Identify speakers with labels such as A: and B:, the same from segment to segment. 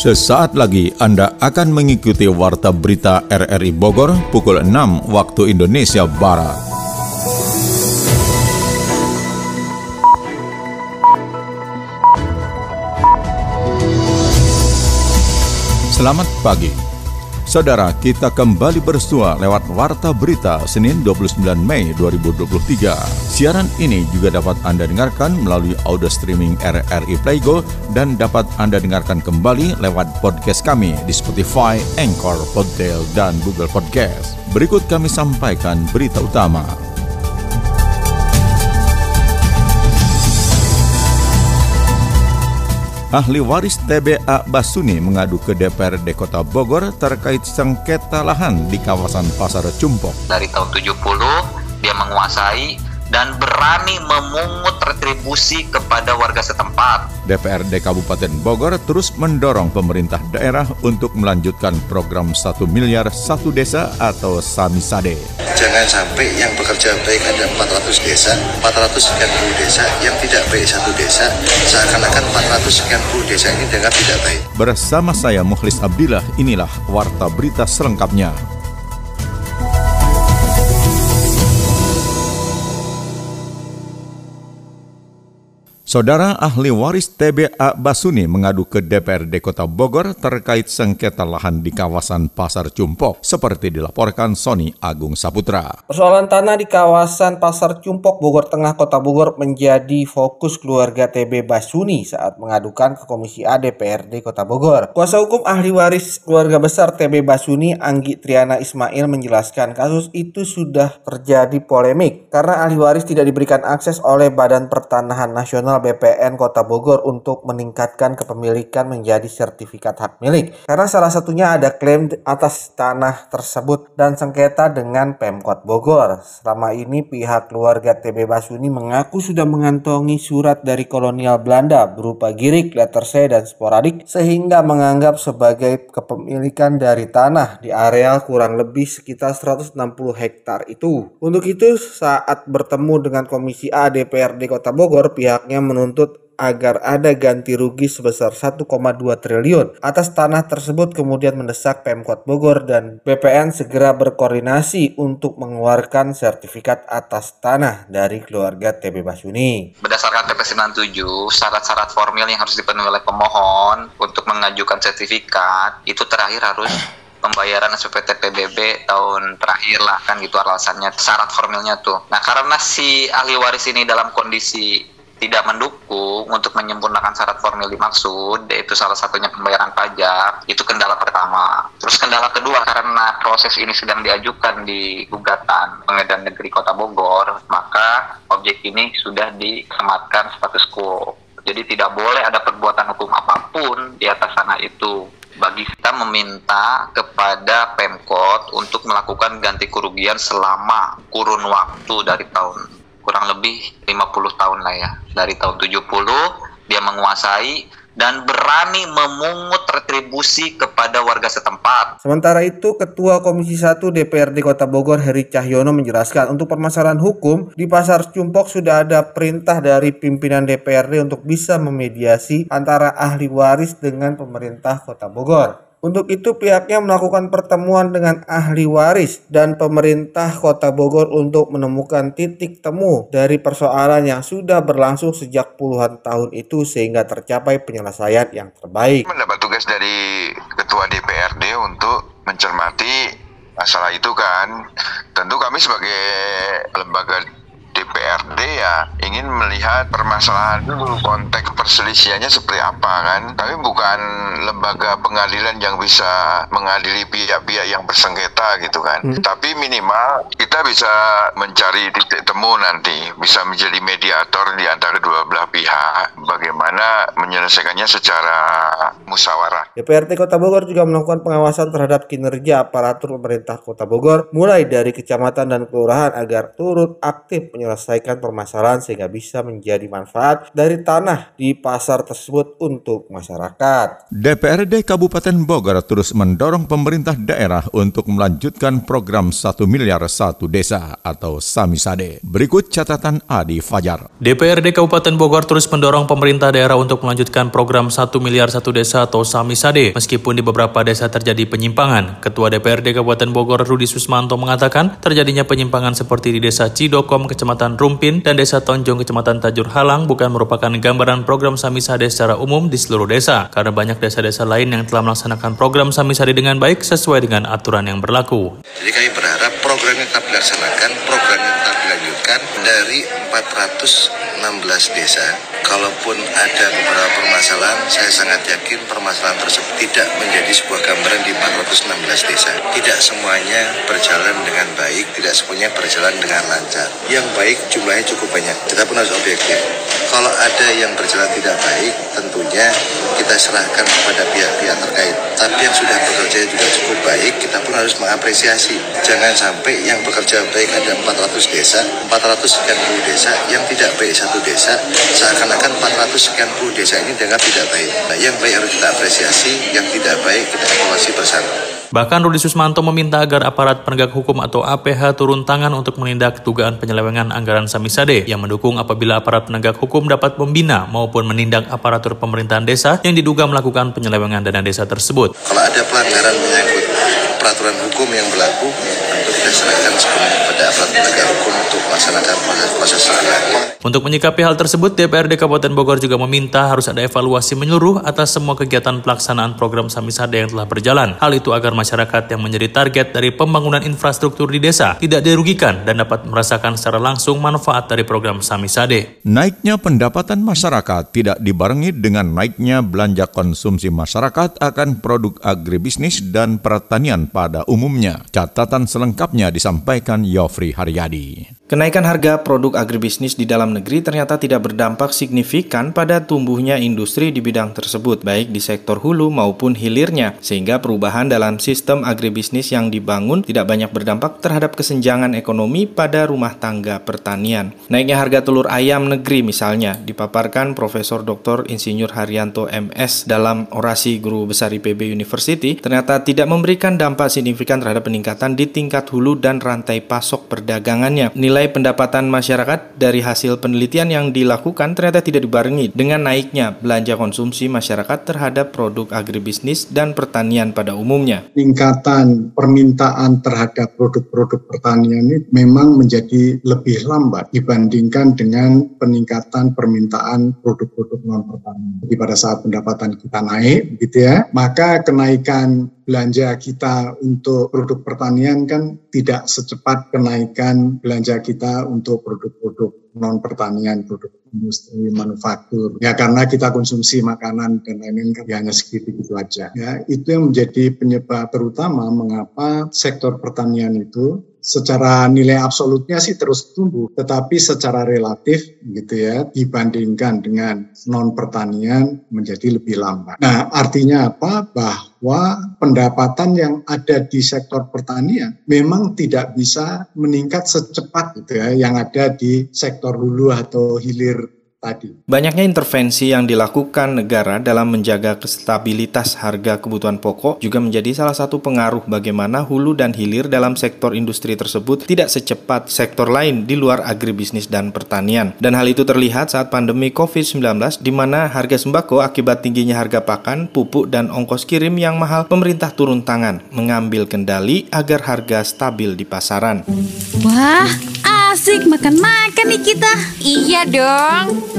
A: Sesaat lagi Anda akan mengikuti Warta Berita RRI Bogor pukul 6 waktu Indonesia Barat. Selamat pagi. Saudara, kita kembali bersua lewat Warta Berita Senin 29 Mei 2023. Siaran ini juga dapat Anda dengarkan melalui audio streaming RRI Playgo dan dapat Anda dengarkan kembali lewat podcast kami di Spotify, Anchor, Podtail, dan Google Podcast. Berikut kami sampaikan berita utama. Ahli waris TBA Basuni mengadu ke DPRD Kota Bogor terkait sengketa lahan di kawasan Pasar Cumpok.
B: Dari tahun 70 dia menguasai dan berani memungut retribusi kepada warga setempat.
A: DPRD Kabupaten Bogor terus mendorong pemerintah daerah untuk melanjutkan program 1 miliar satu desa atau Samisade.
C: Jangan sampai yang bekerja baik ada 400 desa, 400 sekian puluh desa, yang tidak baik satu desa, seakan-akan 400 sekian puluh desa ini dianggap tidak baik.
A: Bersama saya Mukhlis Abdillah, inilah Warta Berita selengkapnya. Saudara ahli waris TBA Basuni mengadu ke DPRD Kota Bogor terkait sengketa lahan di kawasan Pasar Cumpok, seperti dilaporkan Sony Agung Saputra.
D: Persoalan tanah di kawasan Pasar Cumpok, Bogor Tengah, Kota Bogor menjadi fokus keluarga TB Basuni saat mengadukan ke Komisi A DPRD Kota Bogor. Kuasa hukum ahli waris keluarga besar TB Basuni, Anggi Triana Ismail menjelaskan kasus itu sudah terjadi polemik karena ahli waris tidak diberikan akses oleh Badan Pertanahan Nasional BPN Kota Bogor untuk meningkatkan kepemilikan menjadi sertifikat hak milik. Karena salah satunya ada klaim atas tanah tersebut dan sengketa dengan Pemkot Bogor. Selama ini pihak keluarga TB Basuni mengaku sudah mengantongi surat dari kolonial Belanda berupa girik, letter C, dan sporadik sehingga menganggap sebagai kepemilikan dari tanah di areal kurang lebih sekitar 160 hektar itu. Untuk itu saat bertemu dengan Komisi A DPRD Kota Bogor pihaknya menuntut agar ada ganti rugi sebesar 1,2 triliun atas tanah tersebut kemudian mendesak Pemkot Bogor dan BPN segera berkoordinasi untuk mengeluarkan sertifikat atas tanah dari keluarga TB Basuni.
B: Berdasarkan PP 97, syarat-syarat formil yang harus dipenuhi oleh pemohon untuk mengajukan sertifikat itu terakhir harus pembayaran SPT PBB tahun terakhir lah kan gitu alasannya syarat formilnya tuh. Nah karena si ahli waris ini dalam kondisi tidak mendukung untuk menyempurnakan syarat formil dimaksud, yaitu salah satunya pembayaran pajak, itu kendala pertama. Terus kendala kedua, karena proses ini sedang diajukan di gugatan pengadilan negeri Kota Bogor, maka objek ini sudah disematkan status quo. Jadi tidak boleh ada perbuatan hukum apa pun di atas tanah itu. Bagi kita meminta kepada Pemkot untuk melakukan ganti kerugian selama kurun waktu dari tahun kurang lebih 50 tahun lah ya. Dari tahun 70 dia menguasai dan berani memungut retribusi kepada warga setempat.
D: Sementara itu, Ketua Komisi 1 DPRD Kota Bogor Heri Cahyono menjelaskan untuk permasalahan hukum di Pasar Cumpok sudah ada perintah dari pimpinan DPRD untuk bisa memediasi antara ahli waris dengan pemerintah Kota Bogor. Untuk itu pihaknya melakukan pertemuan dengan ahli waris dan pemerintah Kota Bogor untuk menemukan titik temu dari persoalan yang sudah berlangsung sejak puluhan tahun itu sehingga tercapai penyelesaian yang terbaik.
E: Mendapat tugas dari Ketua DPRD untuk mencermati masalah itu kan. Tentu kami sebagai lembaga DPRD ya ingin melihat permasalahan dulu konteks perselisihannya seperti apa kan? Tapi bukan lembaga pengadilan yang bisa mengadili pihak-pihak yang bersengketa gitu kan? Hmm. tapi minimal kita bisa mencari titik temu nanti bisa menjadi mediator di antara kedua belah pihak bagaimana menyelesaikannya secara musyawarah
D: DPRD Kota Bogor juga melakukan pengawasan terhadap kinerja aparatur pemerintah Kota Bogor mulai dari kecamatan dan kelurahan agar turut aktif menyelesaikan permasalahan sehingga bisa menjadi manfaat dari tanah di pasar tersebut untuk masyarakat.
A: DPRD Kabupaten Bogor terus mendorong pemerintah daerah untuk melanjutkan program 1 miliar satu desa atau Samisade. Berikut catatan Adi Fajar.
F: DPRD Kabupaten Bogor terus mendorong pemerintah daerah untuk melanjutkan program 1 miliar satu Desa atau Samisade. Meskipun di beberapa desa terjadi penyimpangan, Ketua DPRD Kabupaten Bogor Rudi Susmanto mengatakan terjadinya penyimpangan seperti di Desa Cidokom, Kecamatan Rumpin, dan Desa Tonjong, Kecamatan Tajur Halang bukan merupakan gambaran program Samisade secara umum di seluruh desa, karena banyak desa-desa lain yang telah melaksanakan program Samisade dengan baik sesuai dengan aturan yang berlaku.
C: Jadi kami berharap programnya tetap dilaksanakan, programnya tetap dilanjutkan dari 416 desa. Kalaupun ada beberapa permasalahan, saya sangat yakin permasalahan tersebut tidak menjadi sebuah gambaran di 416 desa. Tidak semuanya berjalan dengan baik, tidak semuanya berjalan dengan lancar. Yang baik jumlahnya cukup banyak. Kita pun harus objektif. Kalau ada yang berjalan tidak baik, tentunya kita serahkan kepada pihak-pihak terkait. Tapi yang sudah bekerja juga cukup baik, kita pun harus mengapresiasi. Jangan sampai yang bekerja baik ada 400 desa, 400 sekian puluh desa, yang tidak baik satu desa, seakan-akan 400 sekian puluh desa ini dianggap tidak baik. Nah, yang baik harus kita apresiasi, yang tidak baik kita evaluasi bersama.
F: Bahkan Rudi Susmanto meminta agar aparat penegak hukum atau APH turun tangan untuk menindak dugaan penyelewengan anggaran Samisade yang mendukung apabila aparat penegak hukum dapat membina maupun menindak aparatur pemerintahan desa yang diduga melakukan penyelewengan dana desa tersebut.
C: Kalau ada pelanggaran menyangkut peraturan hukum yang berlaku, serahkan sepenuhnya kepada aparat penegak hukum untuk melaksanakan proses-proses selanjutnya.
F: Untuk menyikapi hal tersebut, DPRD Kabupaten Bogor juga meminta harus ada evaluasi menyeluruh atas semua kegiatan pelaksanaan program Samisade yang telah berjalan. Hal itu agar masyarakat yang menjadi target dari pembangunan infrastruktur di desa tidak dirugikan dan dapat merasakan secara langsung manfaat dari program Samisade.
A: Naiknya pendapatan masyarakat tidak dibarengi dengan naiknya belanja konsumsi masyarakat akan produk agribisnis dan pertanian pada umumnya. Catatan selengkapnya disampaikan Yofri Haryadi.
G: Kenaikan harga produk agribisnis di dalam negeri ternyata tidak berdampak signifikan pada tumbuhnya industri di bidang tersebut, baik di sektor hulu maupun hilirnya, sehingga perubahan dalam sistem agribisnis yang dibangun tidak banyak berdampak terhadap kesenjangan ekonomi pada rumah tangga pertanian. Naiknya harga telur ayam negeri misalnya dipaparkan Profesor Dr. Insinyur Haryanto MS dalam orasi Guru Besar IPB University ternyata tidak memberikan dampak signifikan terhadap peningkatan di tingkat hulu dan rantai pasok perdagangannya. Nilai Nilai pendapatan masyarakat dari hasil penelitian yang dilakukan ternyata tidak dibarengi dengan naiknya belanja konsumsi masyarakat terhadap produk agribisnis dan pertanian pada umumnya.
H: Peningkatan permintaan terhadap produk-produk pertanian ini memang menjadi lebih lambat dibandingkan dengan peningkatan permintaan produk-produk non pertanian. Jadi pada saat pendapatan kita naik, gitu ya, maka kenaikan belanja kita untuk produk pertanian kan tidak secepat kenaikan belanja kita untuk produk-produk non pertanian, produk industri manufaktur. Ya karena kita konsumsi makanan dan lain-lain kan hanya segitu gitu aja. Ya itu yang menjadi penyebab terutama mengapa sektor pertanian itu secara nilai absolutnya sih terus tumbuh, tetapi secara relatif gitu ya dibandingkan dengan non pertanian menjadi lebih lambat. Nah, artinya apa? Bahwa pendapatan yang ada di sektor pertanian memang tidak bisa meningkat secepat gitu ya yang ada di sektor hulu atau hilir tadi.
G: Banyaknya intervensi yang dilakukan negara dalam menjaga kestabilitas harga kebutuhan pokok juga menjadi salah satu pengaruh bagaimana hulu dan hilir dalam sektor industri tersebut tidak secepat sektor lain di luar agribisnis dan pertanian. Dan hal itu terlihat saat pandemi COVID-19 di mana harga sembako akibat tingginya harga pakan, pupuk, dan ongkos kirim yang mahal, pemerintah turun tangan mengambil kendali agar harga stabil di pasaran.
I: Wah, asik makan-makan nih kita.
J: Iya dong.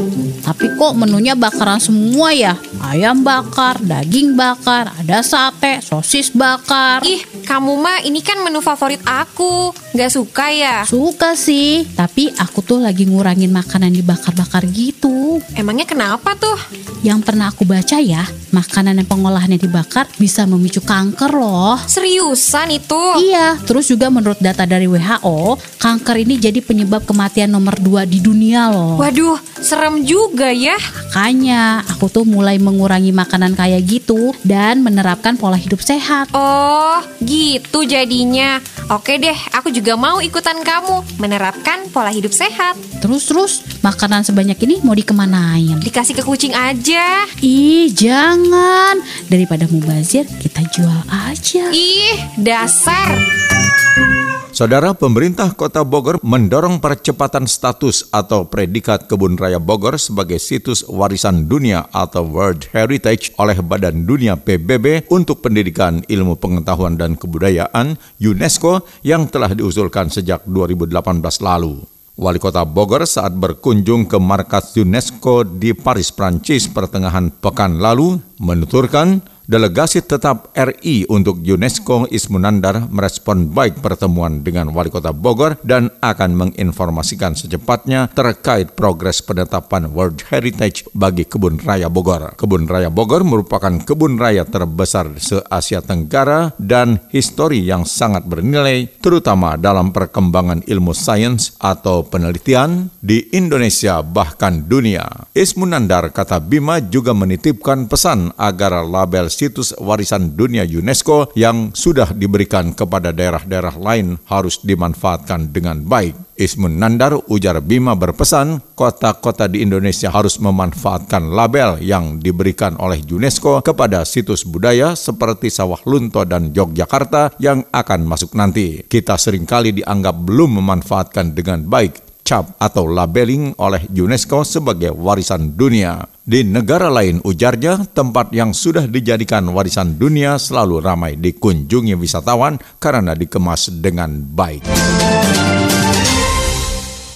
I: Tapi kok menunya bakaran semua ya? Ayam bakar, daging bakar, ada sate, sosis bakar.
J: Ih, kamu mah ini kan menu favorit aku. Gak suka ya?
I: Suka sih, tapi aku tuh lagi ngurangin makanan dibakar-bakar gitu.
J: Emangnya kenapa tuh?
I: Yang pernah aku baca ya, makanan yang pengolahannya dibakar bisa memicu kanker loh.
J: Seriusan itu?
I: Iya, terus juga menurut data dari WHO, kanker ini jadi penyebab kematian nomor 2 di dunia loh.
J: Waduh, serem juga ya.
I: Makanya aku tuh mulai mengurangi makanan kayak gitu dan menerapkan pola hidup sehat.
J: Oh, gitu jadinya. Oke deh, aku juga mau ikutan kamu menerapkan pola hidup sehat.
I: Terus-terus, makanan sebanyak ini mau dikemanain?
J: Dikasih ke kucing aja.
I: Ih, jangan. Daripada mubazir, kita jual aja.
J: Ih, dasar.
A: Saudara pemerintah Kota Bogor mendorong percepatan status atau predikat Kebun Raya Bogor sebagai situs warisan dunia atau World Heritage oleh Badan Dunia PBB untuk pendidikan ilmu pengetahuan dan kebudayaan UNESCO yang telah diusulkan sejak 2018 lalu. Wali Kota Bogor saat berkunjung ke markas UNESCO di Paris, Prancis pertengahan pekan lalu menuturkan Delegasi tetap RI untuk UNESCO Ismunandar merespon baik pertemuan dengan Wali Kota Bogor dan akan menginformasikan secepatnya terkait progres penetapan World Heritage bagi Kebun Raya Bogor. Kebun Raya Bogor merupakan kebun raya terbesar se-Asia Tenggara dan histori yang sangat bernilai terutama dalam perkembangan ilmu sains atau penelitian di Indonesia bahkan dunia. Ismunandar kata Bima juga menitipkan pesan agar label situs warisan dunia UNESCO yang sudah diberikan kepada daerah-daerah lain harus dimanfaatkan dengan baik. Ismun Nandar ujar Bima berpesan, kota-kota di Indonesia harus memanfaatkan label yang diberikan oleh UNESCO kepada situs budaya seperti Sawah Lunto dan Yogyakarta yang akan masuk nanti. Kita sering kali dianggap belum memanfaatkan dengan baik cap atau labeling oleh UNESCO sebagai warisan dunia. Di negara lain ujarnya, tempat yang sudah dijadikan warisan dunia selalu ramai dikunjungi wisatawan karena dikemas dengan baik.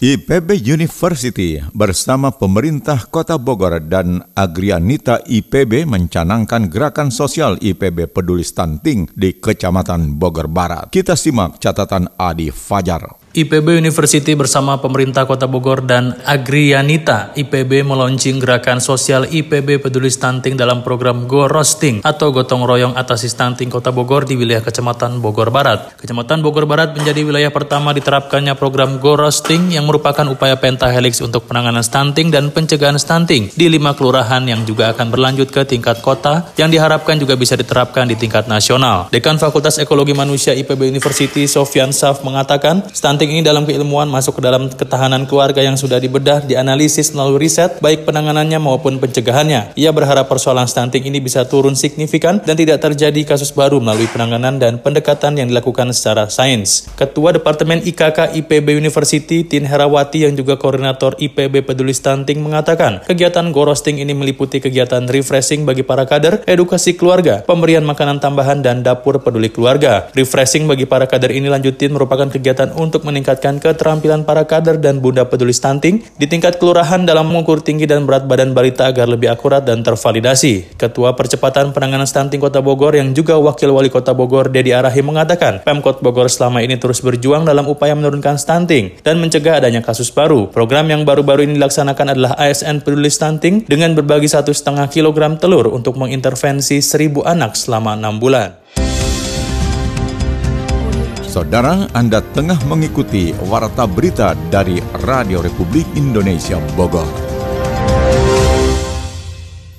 A: IPB University bersama pemerintah Kota Bogor dan Agrianita IPB mencanangkan gerakan sosial IPB Peduli Stunting di Kecamatan Bogor Barat. Kita simak catatan Adi Fajar.
F: IPB University bersama pemerintah Kota Bogor dan Agrianita IPB meluncing gerakan sosial IPB Peduli Stunting dalam program Go Roasting atau gotong royong atasi stunting Kota Bogor di wilayah Kecamatan Bogor Barat. Kecamatan Bogor Barat menjadi wilayah pertama diterapkannya program Go Roasting yang merupakan upaya pentahelix untuk penanganan stunting dan pencegahan stunting di lima kelurahan yang juga akan berlanjut ke tingkat kota yang diharapkan juga bisa diterapkan di tingkat nasional. Dekan Fakultas Ekologi Manusia IPB University Sofian Saf mengatakan stunting Ini dalam keilmuan masuk ke dalam ketahanan keluarga yang sudah dibedah, dianalisis melalui riset, baik penanganannya maupun pencegahannya. Ia berharap persoalan stunting ini bisa turun signifikan dan tidak terjadi kasus baru melalui penanganan dan pendekatan yang dilakukan secara sains. Ketua Departemen IKK IPB University, Tin Herawati yang juga koordinator IPB Peduli Stunting mengatakan, kegiatan gorosting ini meliputi kegiatan refreshing bagi para kader, edukasi keluarga, pemberian makanan tambahan, dan dapur peduli keluarga. Refreshing bagi para kader ini lanjutin merupakan kegiatan untuk meningkatkan keterampilan para kader dan bunda peduli stunting di tingkat kelurahan dalam mengukur tinggi dan berat badan balita agar lebih akurat dan tervalidasi. Ketua Percepatan Penanganan Stunting Kota Bogor yang juga Wakil Wali Kota Bogor, Dedi Arahi mengatakan, Pemkot Bogor selama ini terus berjuang dalam upaya menurunkan stunting dan mencegah adanya kasus baru. Program yang baru-baru ini dilaksanakan adalah ASN Peduli Stunting dengan berbagi satu setengah kilogram telur untuk mengintervensi seribu anak selama enam bulan.
A: Saudara, Anda tengah mengikuti Warta Berita dari Radio Republik Indonesia Bogor.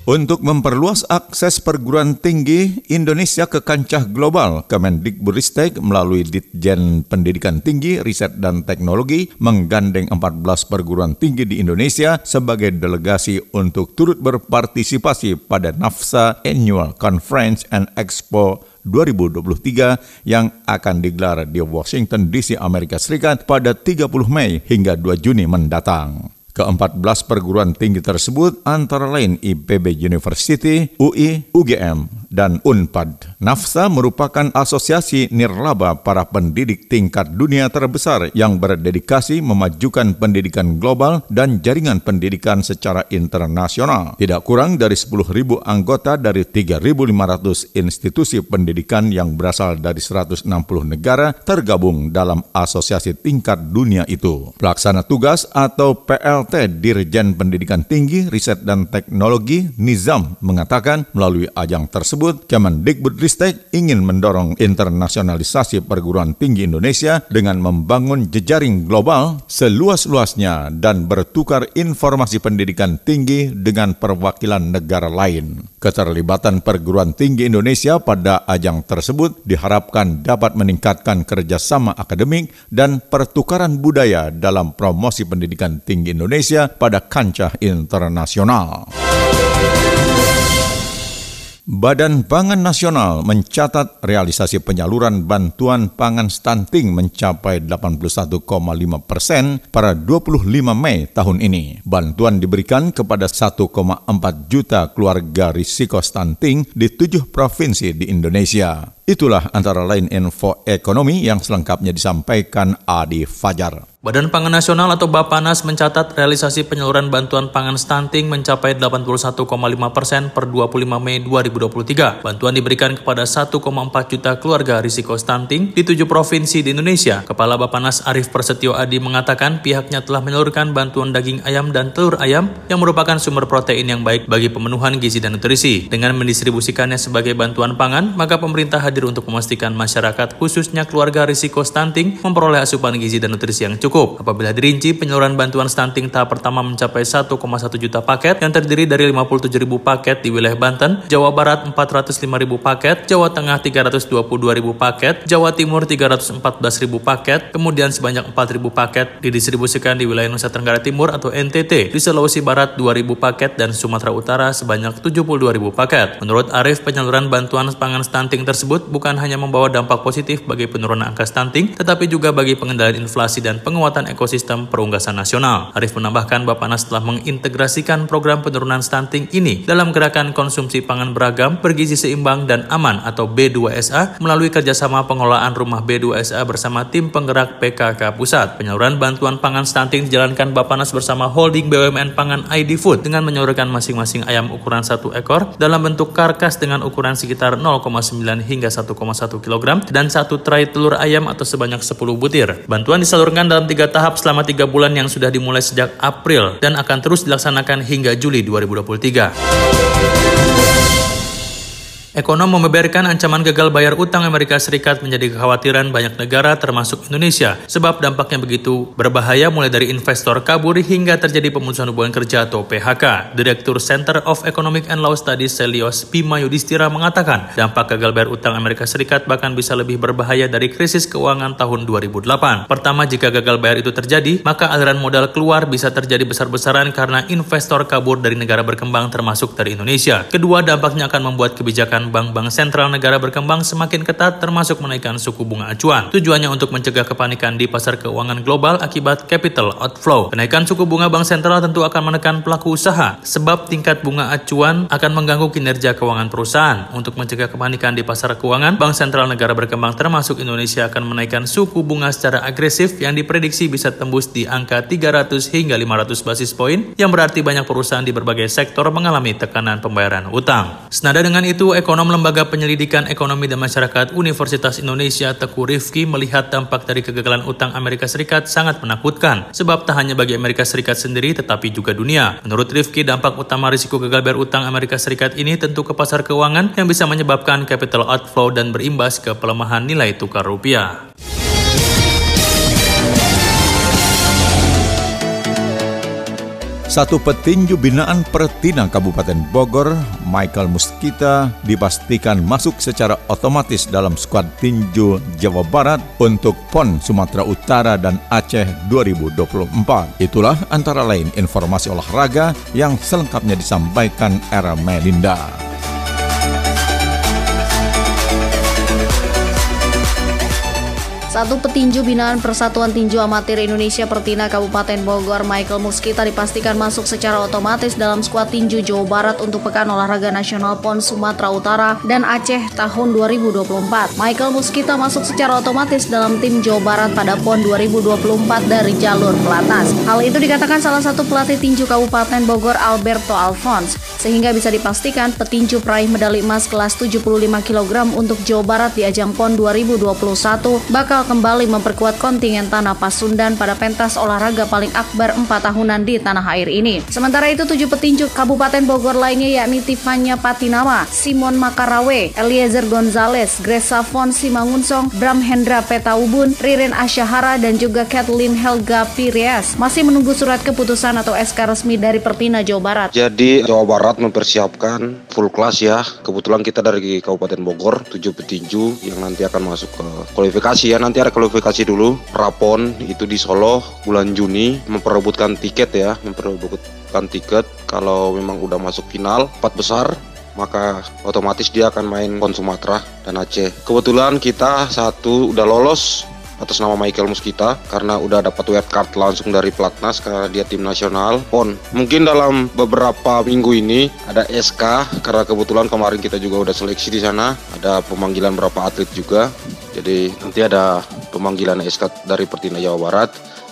A: Untuk memperluas akses perguruan tinggi Indonesia ke kancah global, Kemendikbudristek melalui Ditjen Pendidikan Tinggi, Riset dan Teknologi menggandeng 14 perguruan tinggi di Indonesia sebagai delegasi untuk turut berpartisipasi pada NAFSA Annual Conference and Expo 2023 yang akan digelar di Washington DC, Amerika Serikat pada 30 Mei hingga 2 Juni mendatang. Ke-14 perguruan tinggi tersebut antara lain IPB University, UI, UGM, dan UNPAD. NAFSA merupakan asosiasi nirlaba para pendidik tingkat dunia terbesar yang berdedikasi memajukan pendidikan global dan jaringan pendidikan secara internasional. Tidak kurang dari 10.000 anggota dari 3.500 institusi pendidikan yang berasal dari 160 negara tergabung dalam asosiasi tingkat dunia itu. Pelaksana tugas atau PL PLT Dirjen Pendidikan Tinggi, Riset dan Teknologi Nizam mengatakan melalui ajang tersebut Kemendikbudristek ingin mendorong internasionalisasi perguruan tinggi Indonesia dengan membangun jejaring global seluas-luasnya dan bertukar informasi pendidikan tinggi dengan perwakilan negara lain. Keterlibatan perguruan tinggi Indonesia pada ajang tersebut diharapkan dapat meningkatkan kerjasama akademik dan pertukaran budaya dalam promosi pendidikan tinggi Indonesia pada kancah internasional. Badan Pangan Nasional mencatat realisasi penyaluran bantuan pangan stunting mencapai 81,5 persen pada 25 Mei tahun ini. Bantuan diberikan kepada 1,4 juta keluarga risiko stunting di tujuh provinsi di Indonesia. Itulah antara lain info ekonomi yang selengkapnya disampaikan Adi Fajar.
F: Badan Pangan Nasional atau Bapanas mencatat realisasi penyaluran bantuan pangan stunting mencapai 81,5 persen per 25 Mei 2023. Bantuan diberikan kepada 1,4 juta keluarga risiko stunting di tujuh provinsi di Indonesia. Kepala Bapanas Arif Persetio Adi mengatakan pihaknya telah menyalurkan bantuan daging ayam dan telur ayam yang merupakan sumber protein yang baik bagi pemenuhan gizi dan nutrisi. Dengan mendistribusikannya sebagai bantuan pangan, maka pemerintah hadir untuk memastikan masyarakat khususnya keluarga risiko stunting memperoleh asupan gizi dan nutrisi yang cukup cukup. Apabila dirinci, penyaluran bantuan stunting tahap pertama mencapai 1,1 juta paket yang terdiri dari 57 ribu paket di wilayah Banten, Jawa Barat 405 ribu paket, Jawa Tengah 322 ribu paket, Jawa Timur 314 ribu paket, kemudian sebanyak 4 ribu paket didistribusikan di wilayah Nusa Tenggara Timur atau NTT, di Sulawesi Barat 2 ribu paket dan Sumatera Utara sebanyak 72 ribu paket. Menurut Arif, penyaluran bantuan pangan stunting tersebut bukan hanya membawa dampak positif bagi penurunan angka stunting, tetapi juga bagi pengendalian inflasi dan penguatan ekosistem perunggasan nasional. Arif menambahkan Bapanas telah mengintegrasikan program penurunan stunting ini dalam gerakan konsumsi pangan beragam, bergizi seimbang dan aman atau B2SA melalui kerjasama pengelolaan rumah B2SA bersama tim penggerak PKK Pusat. Penyaluran bantuan pangan stunting dijalankan Bapanas bersama holding BUMN Pangan ID Food dengan menyalurkan masing-masing ayam ukuran satu ekor dalam bentuk karkas dengan ukuran sekitar 0,9 hingga 1,1 kg dan satu tray telur ayam atau sebanyak 10 butir. Bantuan disalurkan dalam tiga tahap selama tiga bulan yang sudah dimulai sejak April dan akan terus dilaksanakan hingga Juli 2023. Ekonom membeberkan ancaman gagal bayar utang Amerika Serikat menjadi kekhawatiran banyak negara termasuk Indonesia sebab dampaknya begitu berbahaya mulai dari investor kabur hingga terjadi pemutusan hubungan kerja atau PHK. Direktur Center of Economic and Law Studies Selios Bima Yudhistira mengatakan dampak gagal bayar utang Amerika Serikat bahkan bisa lebih berbahaya dari krisis keuangan tahun 2008. Pertama, jika gagal bayar itu terjadi, maka aliran modal keluar bisa terjadi besar-besaran karena investor kabur dari negara berkembang termasuk dari Indonesia. Kedua, dampaknya akan membuat kebijakan bank-bank sentral negara berkembang semakin ketat termasuk menaikkan suku bunga acuan. Tujuannya untuk mencegah kepanikan di pasar keuangan global akibat capital outflow. Kenaikan suku bunga bank sentral tentu akan menekan pelaku usaha sebab tingkat bunga acuan akan mengganggu kinerja keuangan perusahaan. Untuk mencegah kepanikan di pasar keuangan, bank sentral negara berkembang termasuk Indonesia akan menaikkan suku bunga secara agresif yang diprediksi bisa tembus di angka 300 hingga 500 basis poin yang berarti banyak perusahaan di berbagai sektor mengalami tekanan pembayaran utang. Senada dengan itu, ekonomi Ekonom Lembaga Penyelidikan Ekonomi dan Masyarakat Universitas Indonesia Teku Rifki melihat dampak dari kegagalan utang Amerika Serikat sangat menakutkan, sebab tak hanya bagi Amerika Serikat sendiri tetapi juga dunia. Menurut Rifki, dampak utama risiko gagal bayar utang Amerika Serikat ini tentu ke pasar keuangan yang bisa menyebabkan capital outflow dan berimbas ke pelemahan nilai tukar rupiah.
A: Satu petinju binaan Pertina Kabupaten Bogor, Michael Muskita, dipastikan masuk secara otomatis dalam skuad tinju Jawa Barat untuk PON Sumatera Utara dan Aceh 2024. Itulah antara lain informasi olahraga yang selengkapnya disampaikan Era Melinda.
K: Satu petinju binaan Persatuan Tinju Amatir Indonesia Pertina Kabupaten Bogor, Michael Muskita dipastikan masuk secara otomatis dalam skuad tinju Jawa Barat untuk Pekan Olahraga Nasional PON Sumatera Utara dan Aceh tahun 2024. Michael Muskita masuk secara otomatis dalam tim Jawa Barat pada PON 2024 dari jalur pelatas. Hal itu dikatakan salah satu pelatih tinju Kabupaten Bogor Alberto Alphonse, sehingga bisa dipastikan petinju peraih medali emas kelas 75 kg untuk Jawa Barat di ajang PON 2021 bakal kembali memperkuat kontingen Tanah Pasundan pada pentas olahraga paling akbar 4 tahunan di tanah air ini. Sementara itu tujuh petinju Kabupaten Bogor lainnya yakni Tifanya Patinama, Simon Makarawe, Eliezer Gonzalez, Grace Savon Simangunsong, Bram Hendra Petaubun, Ririn Asyahara dan juga Kathleen Helga Pires masih menunggu surat keputusan atau SK resmi dari Pertina Jawa Barat.
L: Jadi Jawa Barat mempersiapkan full class ya. Kebetulan kita dari Kabupaten Bogor, tujuh petinju yang nanti akan masuk ke kualifikasi ya nanti ada kualifikasi dulu Rapon itu di Solo bulan Juni memperebutkan tiket ya memperebutkan tiket kalau memang udah masuk final empat besar maka otomatis dia akan main PON Sumatera dan Aceh. Kebetulan kita satu udah lolos atas nama Michael Muskita karena udah dapat web card langsung dari Platnas karena dia tim nasional PON. Mungkin dalam beberapa minggu ini ada SK karena kebetulan kemarin kita juga udah seleksi di sana, ada pemanggilan beberapa atlet juga. Jadi nanti ada pemanggilan SK dari Pertina Jawa Barat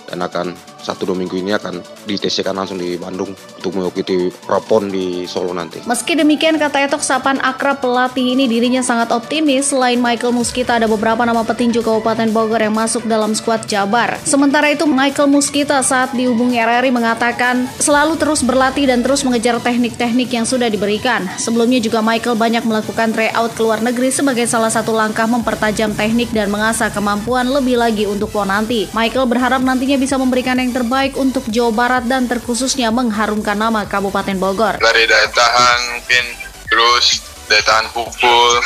L: dan akan satu dua minggu ini akan diteskan langsung di Bandung untuk mengikuti prapon di Solo nanti.
K: Meski demikian, kata Etok Sapan akrab pelatih ini dirinya sangat optimis. Selain Michael Muskita, ada beberapa nama petinju Kabupaten Bogor yang masuk dalam skuad Jabar. Sementara itu, Michael Muskita saat dihubungi RRI mengatakan selalu terus berlatih dan terus mengejar teknik-teknik yang sudah diberikan. Sebelumnya juga Michael banyak melakukan tryout ke luar negeri sebagai salah satu langkah mempertajam teknik dan mengasah kemampuan lebih lagi untuk PON nanti. Michael berharap nantinya bisa memberikan yang terbaik untuk Jawa Barat dan terkhususnya mengharumkan nama Kabupaten Bogor.
M: Dari daya tahan mungkin, terus daya tahan pukul,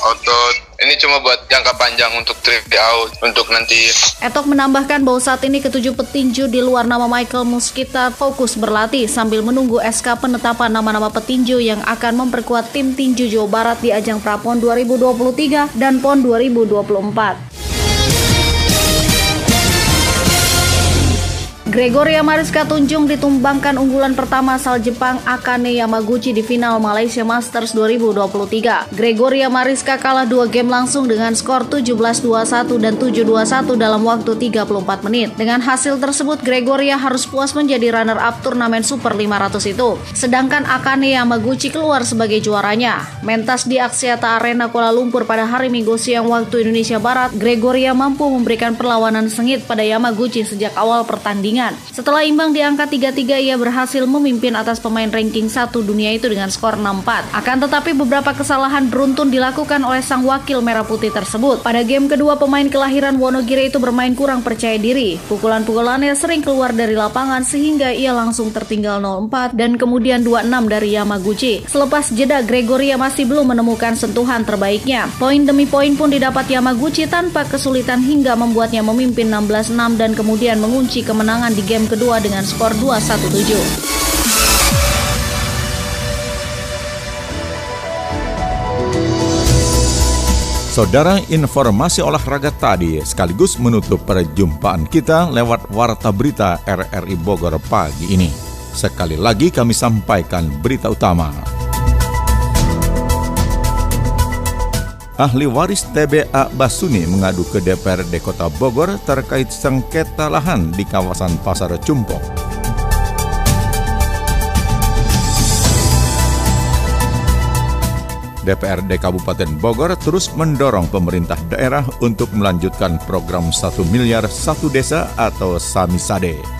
M: otot. Ini cuma buat jangka panjang untuk trip out untuk nanti.
K: Etok menambahkan bahwa saat ini ketujuh petinju di luar nama Michael Muskita fokus berlatih sambil menunggu SK penetapan nama-nama petinju yang akan memperkuat tim tinju Jawa Barat di ajang Prapon 2023 dan PON 2024. Gregoria Mariska Tunjung ditumbangkan unggulan pertama asal Jepang Akane Yamaguchi di final Malaysia Masters 2023. Gregoria Mariska kalah dua game langsung dengan skor 17-21 dan 7-21 dalam waktu 34 menit. Dengan hasil tersebut, Gregoria harus puas menjadi runner-up turnamen Super 500 itu. Sedangkan Akane Yamaguchi keluar sebagai juaranya. Mentas di Axiata Arena Kuala Lumpur pada hari Minggu siang waktu Indonesia Barat, Gregoria mampu memberikan perlawanan sengit pada Yamaguchi sejak awal pertandingan pertandingan. Setelah imbang di angka 3-3, ia berhasil memimpin atas pemain ranking 1 dunia itu dengan skor 6-4. Akan tetapi beberapa kesalahan beruntun dilakukan oleh sang wakil merah putih tersebut. Pada game kedua, pemain kelahiran Wonogiri itu bermain kurang percaya diri. Pukulan-pukulannya sering keluar dari lapangan sehingga ia langsung tertinggal 0-4 dan kemudian 2-6 dari Yamaguchi. Selepas jeda, Gregoria masih belum menemukan sentuhan terbaiknya. Poin demi poin pun didapat Yamaguchi tanpa kesulitan hingga membuatnya memimpin 16-6 dan kemudian mengunci kemenangan kemenangan di game kedua dengan skor 2-1-7.
A: Saudara, informasi olahraga tadi sekaligus menutup perjumpaan kita lewat Warta Berita RRI Bogor pagi ini. Sekali lagi kami sampaikan berita utama. Ahli waris TBA Basuni mengadu ke DPRD Kota Bogor terkait sengketa lahan di kawasan Pasar Cumpok. DPRD Kabupaten Bogor terus mendorong pemerintah daerah untuk melanjutkan program 1 miliar satu desa atau Samisade.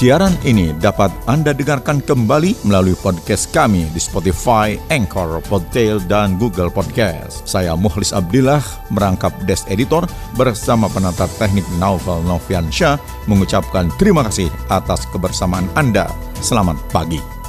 A: Siaran ini dapat Anda dengarkan kembali melalui podcast kami di Spotify, Anchor, Podtail, dan Google Podcast. Saya Muhlis Abdillah, merangkap Desk Editor bersama penata teknik Naufal Novian Syah mengucapkan terima kasih atas kebersamaan Anda. Selamat pagi.